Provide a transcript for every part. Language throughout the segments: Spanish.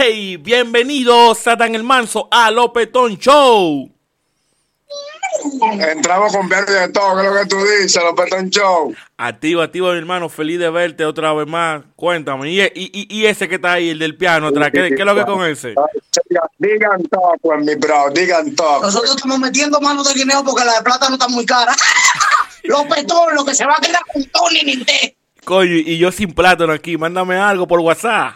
Hey, bienvenidos, Satan el Manso, a Lopetón Show. Entramos con verde de todo, ¿qué es lo que tú dices, Lopetón Show? Activo, activo, mi hermano, feliz de verte otra vez más. Cuéntame, ¿y, y, y ese que está ahí, el del piano atrás, ¿qué, qué es lo que es con ese? Digan, todo, pues, mi bro, digan todo. Nosotros estamos metiendo manos de guineo porque la de plata no está muy cara. Lopetón, lo que se va a quedar con Tony Ninte. Coño, y yo sin plátano aquí, mándame algo por WhatsApp.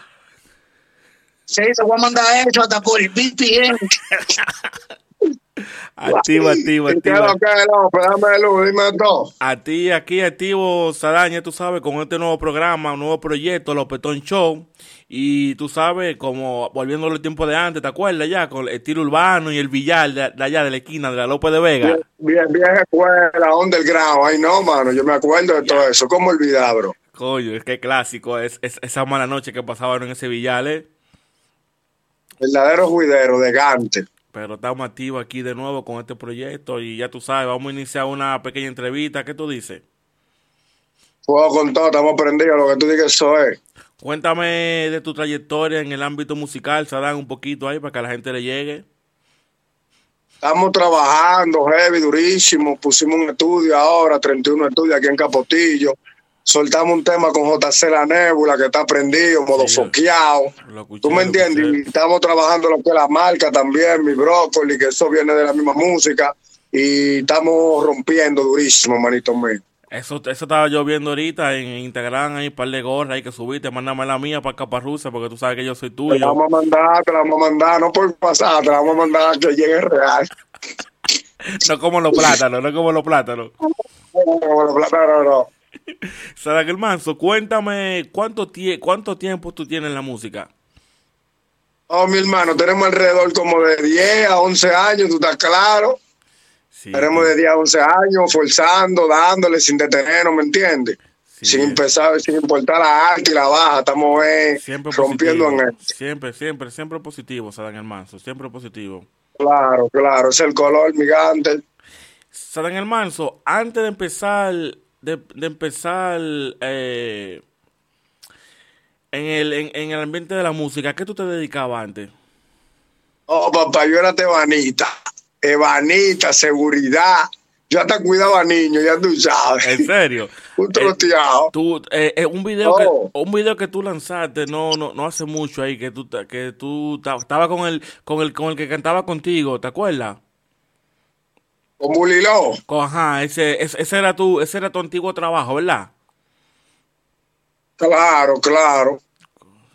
Sí, se va a mandar eso hasta por el VPN. Activo, activo, ¿Y qué es activo. A ti aquí activo, Sadaña, tú sabes, con este nuevo programa, un nuevo proyecto, Lopetón Show. Y tú sabes, como volviendo al tiempo de antes, ¿te acuerdas ya? Con el estilo urbano y el billar de, de allá de la esquina de la López de Vega. Bien, bien, vieja escuela, underground. Ay, no, mano, yo me acuerdo de todo eso. ¿Cómo olvidar, bro? Coño, es que clásico, es, es esa mala noche que pasaban en ese billar, ¿eh? Verdadero juidero de Gante. Pero estamos activos aquí de nuevo con este proyecto y ya tú sabes, vamos a iniciar una pequeña entrevista. ¿Qué tú dices? Fuego con todo, estamos prendidos. Lo que tú digas, eso es. Cuéntame de tu trayectoria en el ámbito musical, Sadán, un poquito ahí para que a la gente le llegue. Estamos trabajando heavy, durísimo. Pusimos un estudio ahora, 31 estudios aquí en Capotillo. Soltamos un tema con JC La Nébula que está prendido, modo Sí. foqueado. ¿Tú me entiendes? Y estamos trabajando lo que es la marca también, mi brócoli, que eso viene de la misma música. Y estamos rompiendo durísimo, manito mío. Eso, eso estaba yo viendo ahorita en Instagram, hay un par de gorras ahí que subiste, mándame la mía para Caparrusa, porque tú sabes que yo soy Te la tuyo. vamos a mandar, te la vamos a mandar, no por pasar, te la vamos a mandar que llegue real. No como los plátanos, no como los plátanos. No, no, no, no. Sadán el Manso, cuéntame cuánto, tie cuánto tiempo tú tienes en la música. Oh, mi hermano, tenemos alrededor como de 10 a 11 años, tú estás claro. Sí, Tenemos de 10 a 11 años forzando, dándole sin detenernos, ¿me entiendes? sí, sin empezar, sin importar la alta y la baja, estamos eh, siempre rompiendo positivo. en esto. Siempre, siempre, siempre positivo, Sadán Manso, siempre positivo. Claro, claro, es el color, migante. Sadán el Manso, antes de empezar, de, de empezar eh, en, el, en, en el ambiente de la música, ¿a qué tú te dedicabas antes? Oh, papá, yo era tebanita, ebanita, seguridad. Yo hasta cuidaba a niños, ya tú sabes. ¿En serio? Un troteado. Tú, eh, eh, un video que Oh. un video que tú lanzaste no no no hace mucho ahí que tú que tú estabas con el con el con el que cantaba contigo, ¿te acuerdas? Con Buliló. Con- Ajá, ese, ese ese era tu ese era tu antiguo trabajo, ¿verdad? Claro, claro.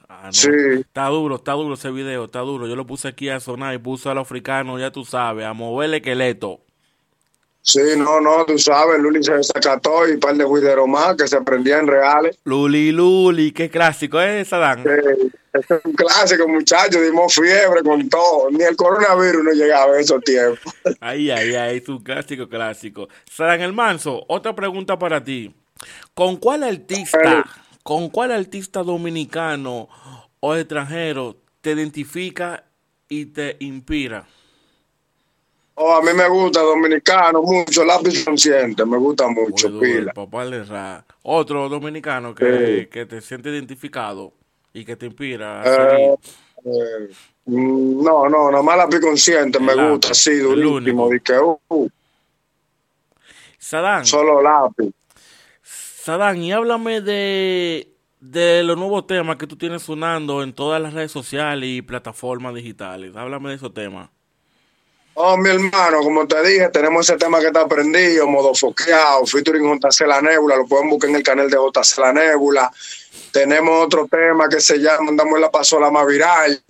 Ah, no. Sí. Está duro, está duro ese video, está duro. Yo lo puse aquí a sonar y puse al africano, ya tú sabes, a mover el esqueleto. Sí, no, no, tú sabes, Luli se desacató y un par de juideros más que se aprendían reales. Luli Luli, qué clásico, ¿eh, Sadán? Eh, ese es un clásico, muchachos, dimos fiebre con todo. Ni el coronavirus no llegaba en esos tiempos. Ay, ay, ay, es un clásico clásico. Sadán el Manso, otra pregunta para ti. ¿Con cuál artista, con cuál artista dominicano o extranjero te identifica y te inspira? Oh, a mí me gusta dominicano mucho, lápiz consciente, me gusta mucho, duro, pila. papá. Otro dominicano que, Sí. que te siente identificado y que te inspira a Eh, eh, mm, no, no, nada más lápiz consciente me lápiz, gusta, sí, el durísimo, de que uh, Sadán, solo lápiz. Sadán, y háblame de, de los nuevos temas que tú tienes sonando en todas las redes sociales y plataformas digitales. Háblame de esos temas. Oh, mi hermano, como te dije, tenemos ese tema que está prendido, modo foqueado, featuring JC La Nébula, lo pueden buscar en el canal de JC La Nébula. Tenemos otro tema que se llama Andamos la Pasola más viral,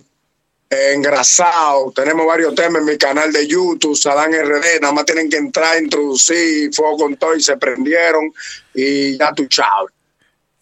engrasado. Tenemos varios temas en mi canal de YouTube, Sadán RD, nada más tienen que entrar, introducir, fuego con todo y se prendieron y ya tú chao.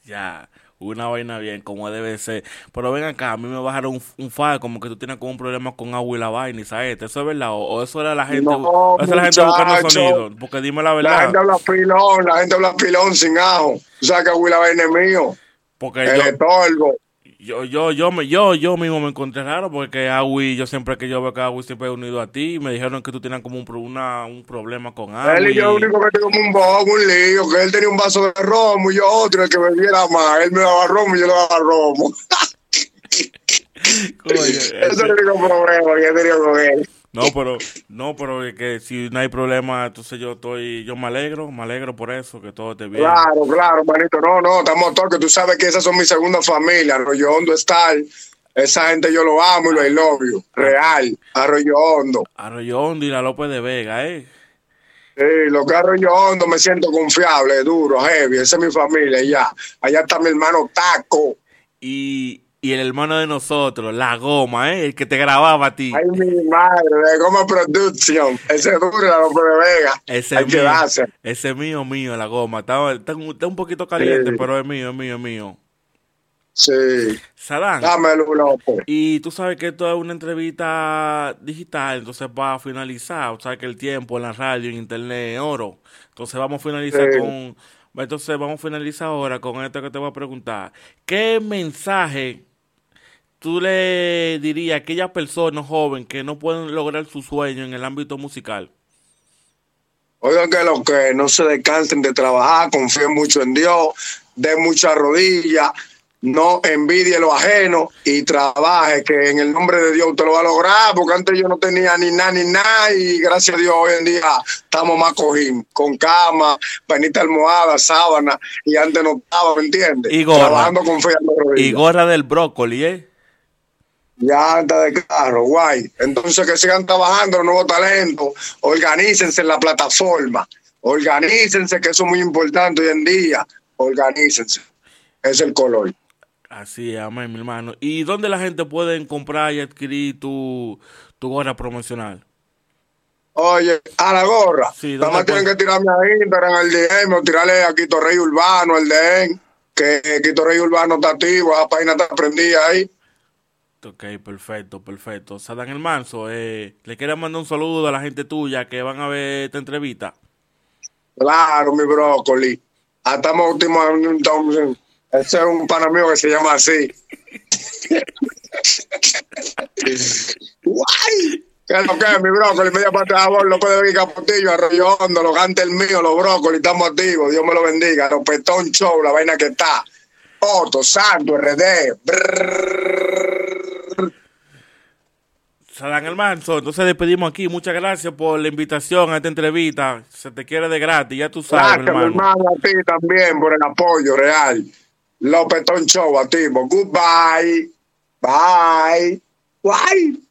Ya, una vaina bien, como debe ser. Pero ven acá, a mí me bajaron un, un file como que tú tienes como un problema con agua y la vaina y sabes, ¿eso es verdad? ¿O, o eso era la gente, No, o eso es la gente buscando sonido? Porque dime la La verdad. gente habla pilón, la gente habla pilón sin ajo. Tú sabes que Willa Vaina es mío, Porque el yo, estorbo. Yo, yo, yo, me, yo, yo mismo me encontré raro porque Agui, yo siempre que yo veo que Agui siempre he unido a ti, me dijeron que tú tenías como un, pro- una, un problema con Agui. Él y yo único que teníamos un bobo, un lío, que él tenía un vaso de romo y yo otro, el que bebiera más. Él me daba romo y yo le daba romo. Coño, Ese es el único problema que he tenido con él. No, pero, no, pero que si no hay problema, entonces yo estoy, yo me alegro, me alegro por eso, que todo esté bien. Claro, claro, manito. No, no, estamos todos, que tú sabes que esas son mis segundas familias. Arroyo Hondo está. Esa gente yo lo amo y lo you. Real. Arroyo Hondo. Arroyo Hondo y la López de Vega, ¿eh? Sí, lo que Arroyo Hondo me siento confiable, duro, heavy. Esa es mi familia ya. Allá está mi hermano Taco. Y, y el hermano de nosotros, La Goma, ¿eh? El que te grababa a ti. Ay, mi madre, de Goma Production. Ese es duro, la López de Vega. Ese es mío. darse. Ese es mío, mío, La Goma. Está, está un- está un poquito caliente, Sí. pero es mío, es mío, es mío. Sí. Sadán. Dámelo, loco. Y tú sabes que esto es una entrevista digital, entonces va a finalizar. O sea que el tiempo en la radio, en internet, es oro. Entonces vamos a finalizar Sí. con. Entonces vamos a finalizar ahora con esto que te voy a preguntar. ¿Qué mensaje tú le dirías a aquellas personas jóvenes que no pueden lograr su sueño en el ámbito musical? Oigan que lo que no se descansen de trabajar, confíen mucho en Dios, den muchas rodillas, no envidie lo ajeno y trabaje, que en el nombre de Dios usted lo va a lograr, porque antes yo no tenía ni nada ni nada y gracias a Dios hoy en día estamos más cojín, con cama, panita almohada, sábana y antes no estaba, ¿me entiendes? Y gorra. Trabajando confiando en Y gorra del brócoli, ¿eh? Ya anda de carro, guay. Entonces que sigan trabajando los nuevos talentos, organícense en la plataforma, organícense, que eso es muy importante hoy en día, organícense. Es el color. Así es, amén, mi hermano. ¿Y dónde la gente puede comprar y adquirir tu, tu gorra promocional? Oye, a la gorra. Sí, Nada ¿dónde más tienen que tirarme a Instagram, al DM, o tirarle a Quito Rey Urbano, el DM, que Quito Rey Urbano está activo, esa página está prendida ahí. Ok, perfecto, perfecto. Sadán el Manso, eh, le quiero mandar un saludo a la gente tuya que van a ver esta entrevista. Claro, mi brócoli. Hasta último, ese es un pana mío que se llama así. Guay. ¿Qué es lo que es, mi brócoli? Media parte de favor, López de Vega Capotillo, Arroyo Hondo, los gantes el mío, los brócolis, estamos activos. Dios me lo bendiga. Los petón show, la vaina que está. Otto, Santo, RD. Brrrr. Sadán el Manso, entonces despedimos aquí. Muchas gracias por la invitación a esta entrevista. Se te quiere de gratis, ya tú sabes, Gracias, hermano. hermano, a ti también por el apoyo real. López Ton Show, activo. Goodbye. Bye. Bye.